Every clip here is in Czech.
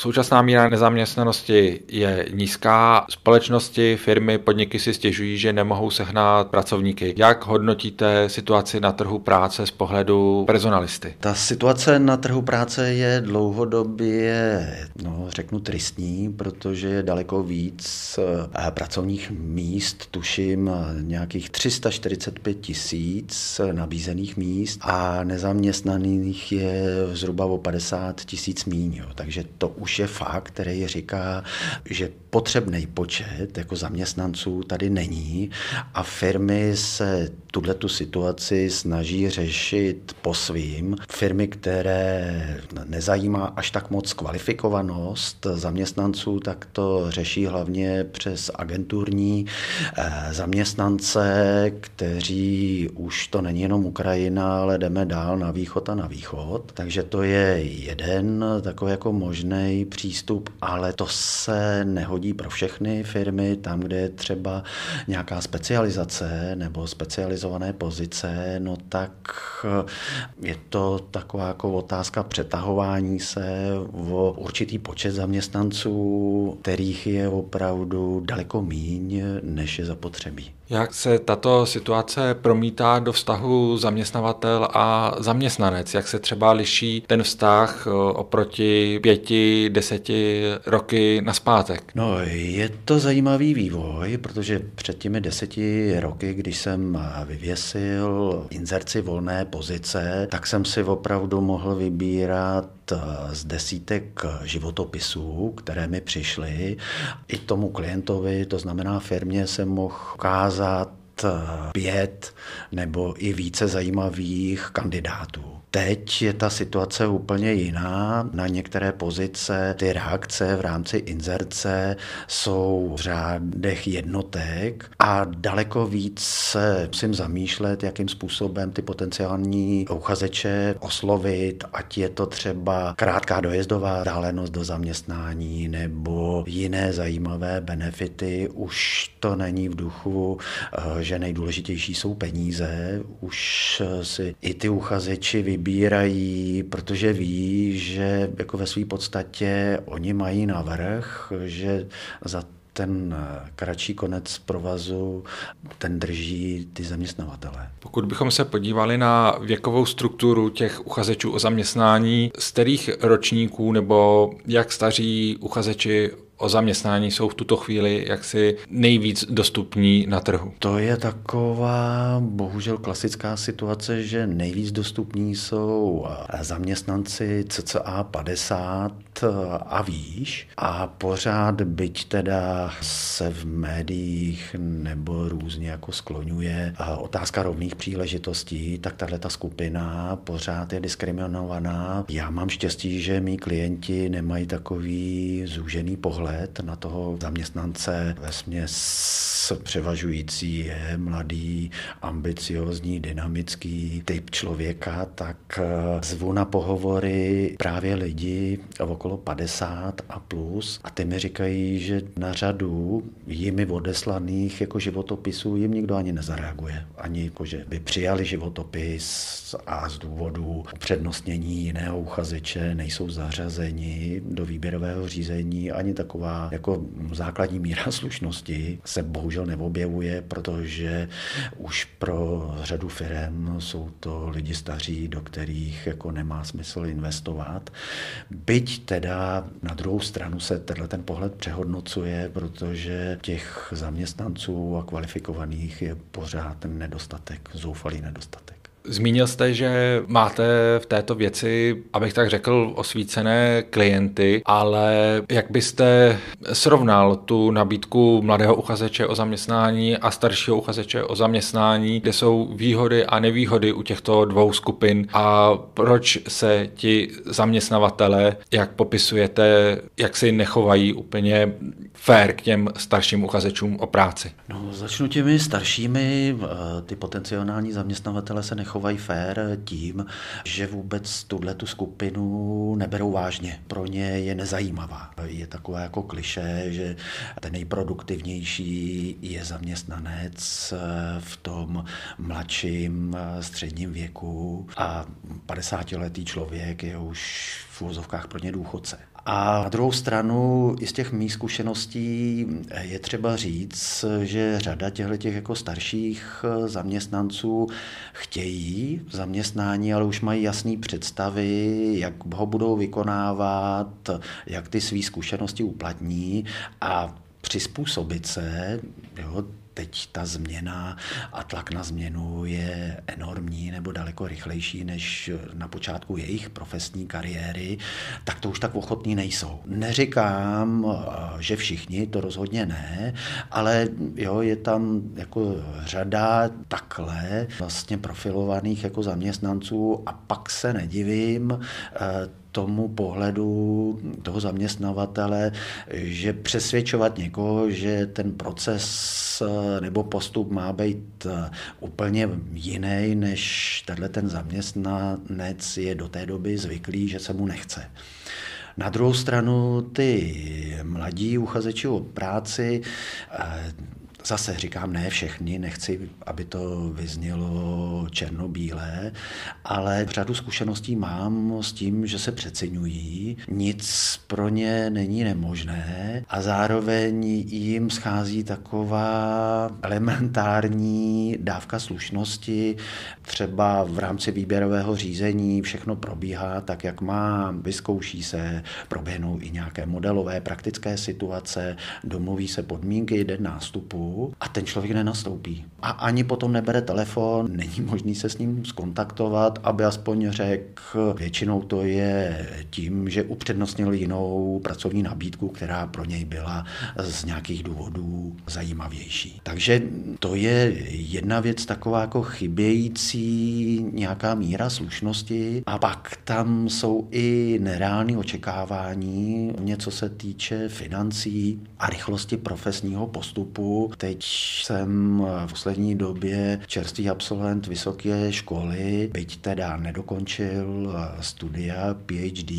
Současná míra nezaměstnanosti je nízká. Společnosti, firmy, podniky si stěžují, že nemohou sehnat pracovníky. Jak hodnotíte situaci na trhu práce z pohledu personalisty? Ta situace na trhu práce je dlouhodobě, no, řeknu, tristní, protože je daleko víc eh, pracovních míst, tuším nějakých 345 tisíc nabízených míst a nezaměstnaných je zhruba o 50 tisíc míň. Takže to už už je fakt, který říká, že potřebný počet jako zaměstnanců tady není a firmy se tuhle tu situaci snaží řešit po svým. Firmy, které nezajímá až tak moc kvalifikovanost zaměstnanců, tak to řeší hlavně přes agenturní eh, zaměstnance, kteří už to není jenom Ukrajina, ale jdeme dál na východ a na východ. Takže to je jeden takový jako možný přístup, ale to se nehodí pro všechny firmy, tam, kde je třeba nějaká specializace nebo specializované pozice, no tak eh, je to taková jako otázka přetahování se o určitý počet zaměstnanců, kterých je opravdu daleko míň, než je zapotřebí. Jak se tato situace promítá do vztahu zaměstnavatel a zaměstnanec? Jak se třeba liší ten vztah eh, oproti pěti, deseti roky naspátek? No, je to zajímavý vývoj, protože před těmi deseti roky, když jsem vyvěsil inzerci volné pozice, tak jsem si opravdu mohl vybírat eh, z desítek životopisů, které mi přišly. I tomu klientovi, to znamená firmě, jsem mohl ukázat eh, pět nebo i více zajímavých kandidátů. Teď je ta situace úplně jiná. Na některé pozice ty reakce v rámci inzerce jsou v řádech jednotek a daleko víc se musím zamýšlet, jakým způsobem ty potenciální uchazeče oslovit, ať je to třeba krátká dojezdová dálenost do zaměstnání nebo jiné zajímavé benefity. Už to není v duchu, eh, že nejdůležitější jsou peníze. Už si i ty uchazeči vybírají, protože ví, že jako ve své podstatě oni mají navrh, že za ten kratší konec provazu, ten drží ty zaměstnavatele. Pokud bychom se podívali na věkovou strukturu těch uchazečů o zaměstnání, z kterých ročníků nebo jak staří uchazeči o zaměstnání jsou v tuto chvíli jaksi nejvíc dostupní na trhu? To je taková bohužel klasická situace, že nejvíc dostupní jsou zaměstnanci CCA 50 a výš a pořád byť teda se v médiích nebo různě jako skloňuje otázka rovných příležitostí, tak tahle ta skupina pořád je diskriminovaná. Já mám štěstí, že mý klienti nemají takový zúžený pohled pohled na toho zaměstnance ve směs převažující je mladý, ambiciozní, dynamický typ člověka, tak eh, zvu na pohovory právě lidi okolo 50 a plus a ty mi říkají, že na řadu jimi odeslaných jako životopisů jim nikdo ani nezareaguje. Ani jako, že by přijali životopis a z důvodu upřednostnění jiného uchazeče nejsou zařazeni do výběrového řízení ani takovou taková jako základní míra slušnosti se bohužel neobjevuje, protože už pro řadu firm jsou to lidi staří, do kterých jako nemá smysl investovat. Byť teda na druhou stranu se tenhle ten pohled přehodnocuje, protože těch zaměstnanců a kvalifikovaných je pořád nedostatek, zoufalý nedostatek. Zmínil jste, že máte v této věci, abych tak řekl, osvícené klienty, ale jak byste srovnal tu nabídku mladého uchazeče o zaměstnání a staršího uchazeče o zaměstnání, kde jsou výhody a nevýhody u těchto dvou skupin a proč se ti zaměstnavatele, jak popisujete, jak si nechovají úplně fair k těm starším uchazečům o práci? No, začnu těmi staršími. Eh, ty potenciální zaměstnavatele se nechovají nechovají fér tím, že vůbec tuhle tu skupinu neberou vážně. Pro ně je nezajímavá. Je takové jako kliše, že ten nejproduktivnější je zaměstnanec v tom mladším středním věku a 50-letý člověk je už v úzovkách pro ně důchodce. A na druhou stranu i z těch mých zkušeností je třeba říct, že řada těchto těch jako starších zaměstnanců chtějí zaměstnání, ale už mají jasné představy, jak ho budou vykonávat, jak ty své zkušenosti uplatní a přizpůsobit se jo, teď ta změna a tlak na změnu je enormní nebo daleko rychlejší než na počátku jejich profesní kariéry, tak to už tak ochotní nejsou. Neříkám, že všichni, to rozhodně ne, ale jo, je tam jako řada takhle vlastně profilovaných jako zaměstnanců a pak se nedivím, tomu pohledu toho zaměstnavatele, že přesvědčovat někoho, že ten proces eh, nebo postup má být eh, úplně jiný, než tenhle ten zaměstnanec je do té doby zvyklý, že se mu nechce. Na druhou stranu ty mladí uchazeči o práci eh, Zase říkám, ne všechny, nechci, aby to vyznělo černobílé, ale řadu zkušeností mám s tím, že se přeceňují, nic pro ně není nemožné a zároveň jim schází taková elementární dávka slušnosti, třeba v rámci výběrového řízení všechno probíhá tak, jak má, vyzkouší se, proběhnou i nějaké modelové praktické situace, domluví se podmínky den nástupu a ten člověk nenastoupí. A ani potom nebere telefon, není možný se s ním skontaktovat, aby aspoň řekl, většinou to je tím, že upřednostnil jinou pracovní nabídku, která pro něj byla z nějakých důvodů zajímavější. Takže to je jedna věc taková jako chybějící nějaká míra slušnosti a pak tam jsou i nereální očekávání, něco se týče financí a rychlosti profesního postupu, Teď jsem v poslední době čerstvý absolvent vysoké školy, byť teda nedokončil studia PhD,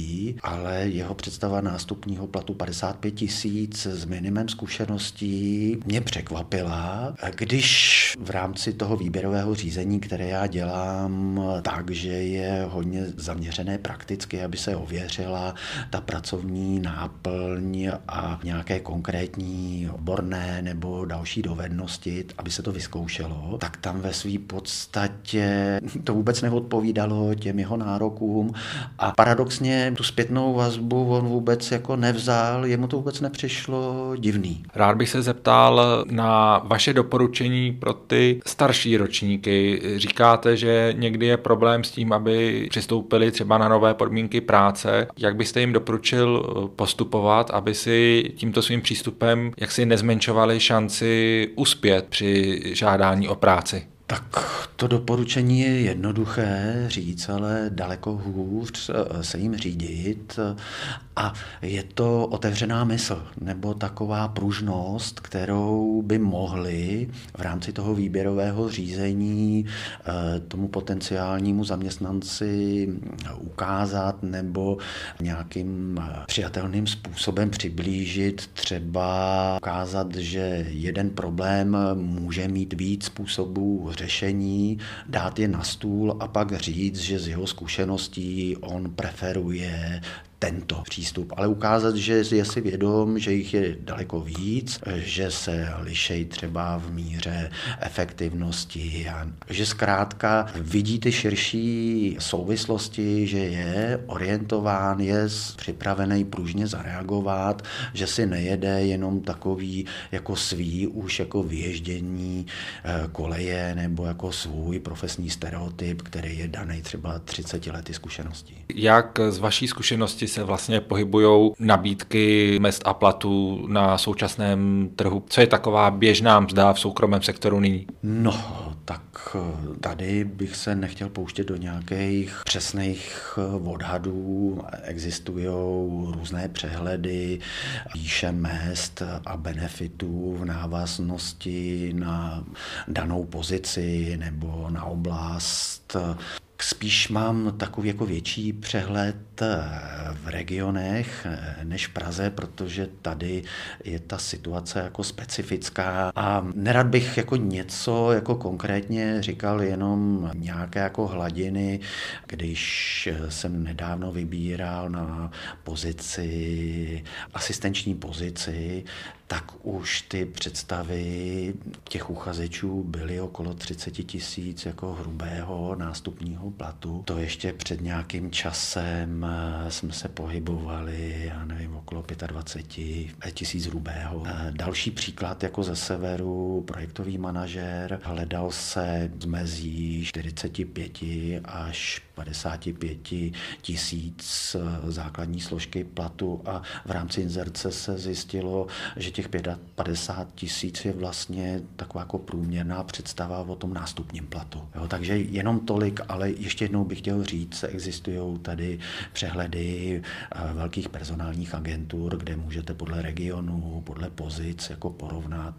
ale jeho představa nástupního platu 55 tisíc s minimem zkušeností mě překvapila, když v rámci toho výběrového řízení, které já dělám tak, že je hodně zaměřené prakticky, aby se ověřila ta pracovní náplň a nějaké konkrétní odborné nebo další dovednosti, aby se to vyzkoušelo, tak tam ve své podstatě to vůbec neodpovídalo těm jeho nárokům a paradoxně tu zpětnou vazbu on vůbec jako nevzal, jemu to vůbec nepřišlo divný. Rád bych se zeptal na vaše doporučení pro ty starší ročníky. Říkáte, že někdy je problém s tím, aby přistoupili třeba na nové podmínky práce. Jak byste jim doporučil postupovat, aby si tímto svým přístupem jak si nezmenšovali šanci uspět při žádání o práci? Tak to doporučení je jednoduché říct, ale daleko hůř eh, se jim řídit. A je to otevřená mysl nebo taková pružnost, kterou by mohli v rámci toho výběrového řízení eh, tomu potenciálnímu zaměstnanci ukázat nebo nějakým eh, přijatelným způsobem přiblížit. Třeba ukázat, že jeden problém může mít víc způsobů řešení, dát je na stůl a pak říct, že z jeho zkušeností on preferuje tento přístup, ale ukázat, že je si vědom, že jich je daleko víc, že se lišejí třeba v míře efektivnosti a že zkrátka vidí ty širší souvislosti, že je orientován, je připravený pružně zareagovat, že si nejede jenom takový jako svý už jako vyježdění eh, koleje nebo jako svůj profesní stereotyp, který je daný třeba 30 lety zkušeností. Jak z vaší zkušenosti se vlastně pohybují nabídky mest a platů na současném trhu? Co je taková běžná mzda v soukromém sektoru nyní? No, tak tady bych se nechtěl pouštět do nějakých přesných odhadů. Existují různé přehledy výše mest a benefitů v návaznosti na danou pozici nebo na oblast. Spíš mám takový jako větší přehled eh, v regionech eh, než v Praze, protože tady je ta situace jako specifická. A nerad bych jako něco jako konkrétně říkal jenom nějaké jako hladiny, když jsem nedávno vybíral na pozici, asistenční pozici, tak už ty představy těch uchazečů byly okolo 30 tisíc jako hrubého nástupního platu. To ještě před nějakým časem eh, jsme se pohybovali, já nevím, okolo 25 tisíc hrubého. Eh, další příklad jako ze severu, projektový manažer, hledal se z mezí 45 až 55 tisíc eh, základní složky platu a v rámci inzerce se zjistilo, že těch 50 tisíc je vlastně taková jako průměrná představa o tom nástupním platu. Jo, takže jenom tolik, ale ještě jednou bych chtěl říct, existují tady přehledy eh, velkých personálních agentur, kde můžete podle regionu, podle pozic jako porovnat,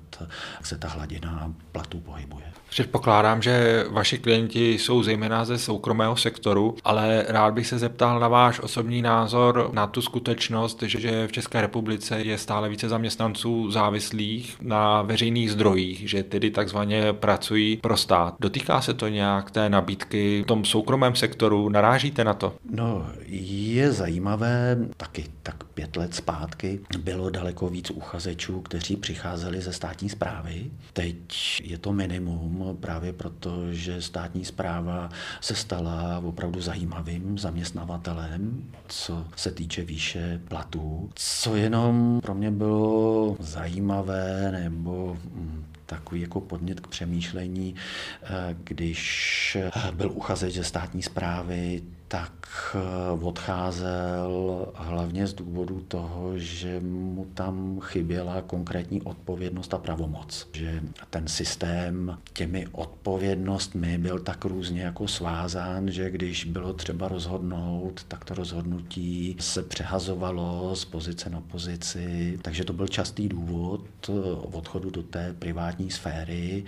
jak se ta hladina platu pohybuje. Předpokládám, že vaši klienti jsou zejména ze soukromého sektoru, ale rád bych se zeptal na váš osobní názor na tu skutečnost, že v České republice je stále více zaměstnanců závislých na veřejných zdrojích, že tedy takzvaně pracují pro stát. Dotýká se to nějak té nabídky v tom soukromém sektoru? Narážíte na to? No, je zajímavé, taky tak pět let zpátky bylo daleko víc uchazečů, kteří přicházeli ze státní zprávy. Teď je to minimum právě proto, že státní zpráva se stala opravdu zajímavým zaměstnavatelem, co se týče výše platů. Co jenom pro mě bylo zajímavé nebo hm, takový jako podnět k přemýšlení, eh, když byl uchazeč ze státní zprávy, tak eh, odcházel hlavně z důvodu toho, že mu tam chyběla konkrétní odpovědnost a pravomoc. Že ten systém těmi odpovědnostmi byl tak různě jako svázán, že když bylo třeba rozhodnout, tak to rozhodnutí se přehazovalo z pozice na pozici. Takže to byl častý důvod eh, odchodu do té privátní sféry,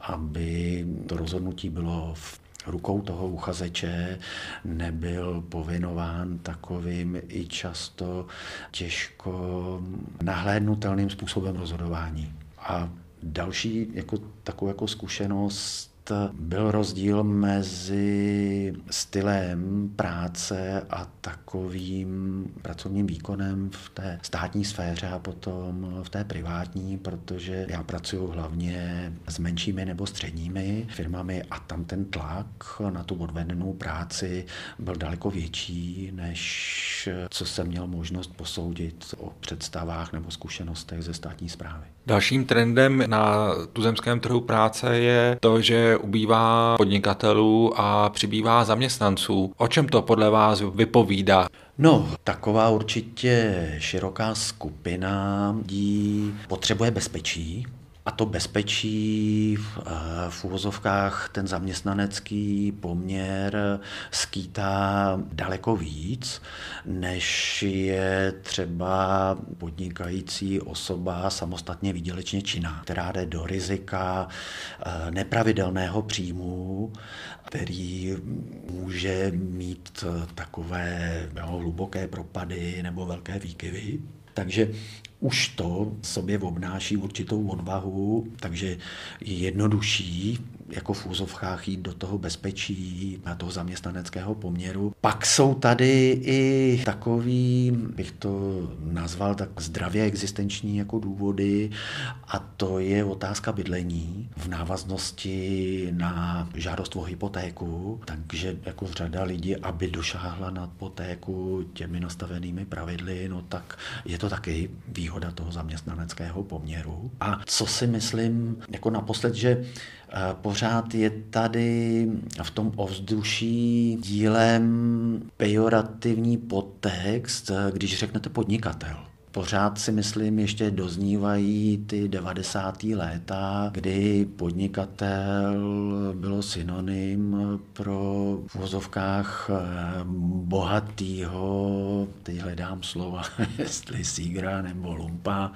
aby to rozhodnutí bylo v rukou toho uchazeče nebyl povinován takovým i často těžko nahlédnutelným způsobem rozhodování. A další jako, takovou jako zkušenost byl rozdíl mezi stylem práce a takovým pracovním výkonem v té státní sféře a potom v té privátní, protože já pracuji hlavně s menšími nebo středními firmami a tam ten tlak na tu odvedenou práci byl daleko větší, než co jsem měl možnost posoudit o představách nebo zkušenostech ze státní zprávy. Dalším trendem na tuzemském trhu práce je to, že ubývá podnikatelů a přibývá zaměstnanců. O čem to podle vás vypovídá? No, taková určitě široká skupina lidí potřebuje bezpečí, a to bezpečí v, eh, úvozovkách ten zaměstnanecký poměr skýtá daleko víc, než je třeba podnikající osoba samostatně výdělečně činná, která jde do rizika eh, nepravidelného příjmu, který může mít eh, takové jo, hluboké propady nebo velké výkyvy. Takže už to sobě obnáší určitou odvahu, takže je jednodušší jako v úzovkách jít do toho bezpečí, na toho zaměstnaneckého poměru. Pak jsou tady i takový, bych to nazval tak zdravě existenční jako důvody a to je otázka bydlení v návaznosti na žádost o hypotéku, takže jako řada lidí, aby došáhla na hypotéku těmi nastavenými pravidly, no tak je to taky výhoda toho zaměstnaneckého poměru. A co si myslím, jako naposled, že Pořád je tady v tom ovzduší dílem pejorativní podtext, když řeknete podnikatel pořád si myslím ještě doznívají ty 90. léta, kdy podnikatel bylo synonym pro v vozovkách bohatýho, teď hledám slova, jestli sígra nebo lumpa,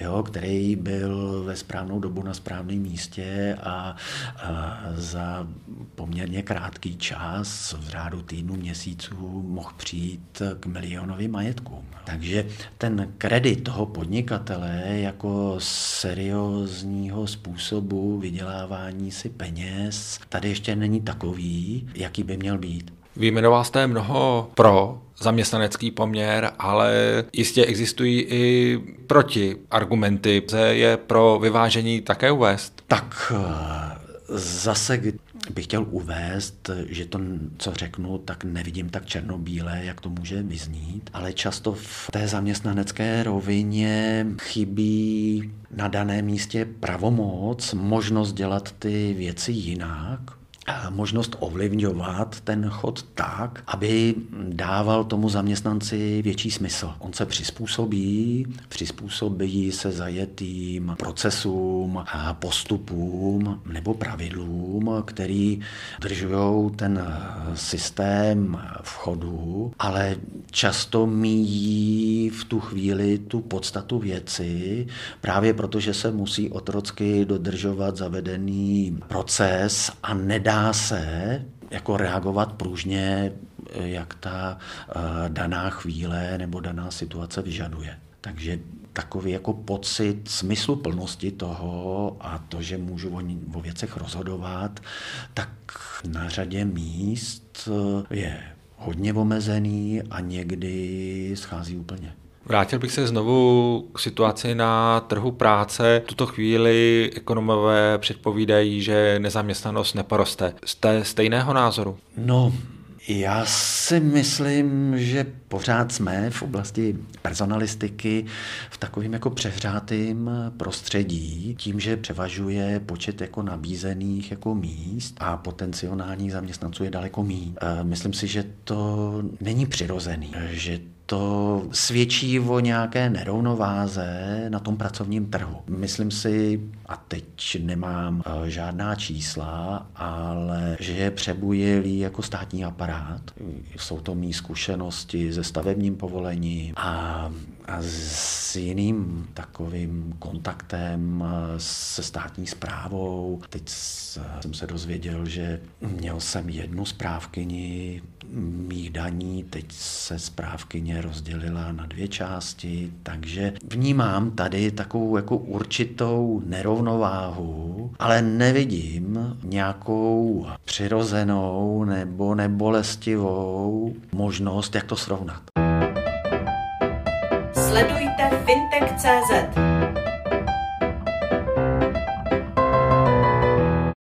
jo, který byl ve správnou dobu na správném místě a, a za poměrně krátký čas, v řádu týdnu, měsíců, mohl přijít k milionovým majetkům. Takže ten kredit toho podnikatele jako seriózního způsobu vydělávání si peněz tady ještě není takový, jaký by měl být. Vyjmenoval jste mnoho pro zaměstnanecký poměr, ale jistě existují i proti argumenty. Je pro vyvážení také uvést? Tak zase bych chtěl uvést, že to, co řeknu, tak nevidím tak černobílé, jak to může vyznít, ale často v té zaměstnanecké rovině chybí na daném místě pravomoc, možnost dělat ty věci jinak, možnost ovlivňovat ten chod tak, aby dával tomu zaměstnanci větší smysl. On se přizpůsobí, přizpůsobí se zajetým procesům, postupům nebo pravidlům, který držují ten systém v chodu, ale často míjí v tu chvíli tu podstatu věci, právě protože se musí otrocky dodržovat zavedený proces a nedá nedá se jako reagovat pružně, jak ta eh, daná chvíle nebo daná situace vyžaduje. Takže takový jako pocit smyslu plnosti toho a to, že můžu o, o věcech rozhodovat, tak na řadě míst eh, je hodně omezený a někdy schází úplně. Vrátil bych se znovu k situaci na trhu práce. V tuto chvíli ekonomové předpovídají, že nezaměstnanost neporoste. Jste stejného názoru? No, já si myslím, že pořád jsme v oblasti personalistiky v takovém jako přehřátým prostředí, tím, že převažuje počet jako nabízených jako míst a potenciálních zaměstnanců je daleko méně. Myslím si, že to není přirozený, že to svědčí o nějaké nerovnováze na tom pracovním trhu. Myslím si, a teď nemám eh, žádná čísla, ale že je přebujelý jako státní aparát. Jsou to mý zkušenosti se stavebním povolením a a s jiným takovým kontaktem se státní zprávou. Teď jsem se dozvěděl, že měl jsem jednu správkyni mých daní, teď se správkyně rozdělila na dvě části, takže vnímám tady takovou jako určitou nerovnováhu, ale nevidím nějakou přirozenou nebo nebolestivou možnost, jak to srovnat. Sledujte fintech.cz.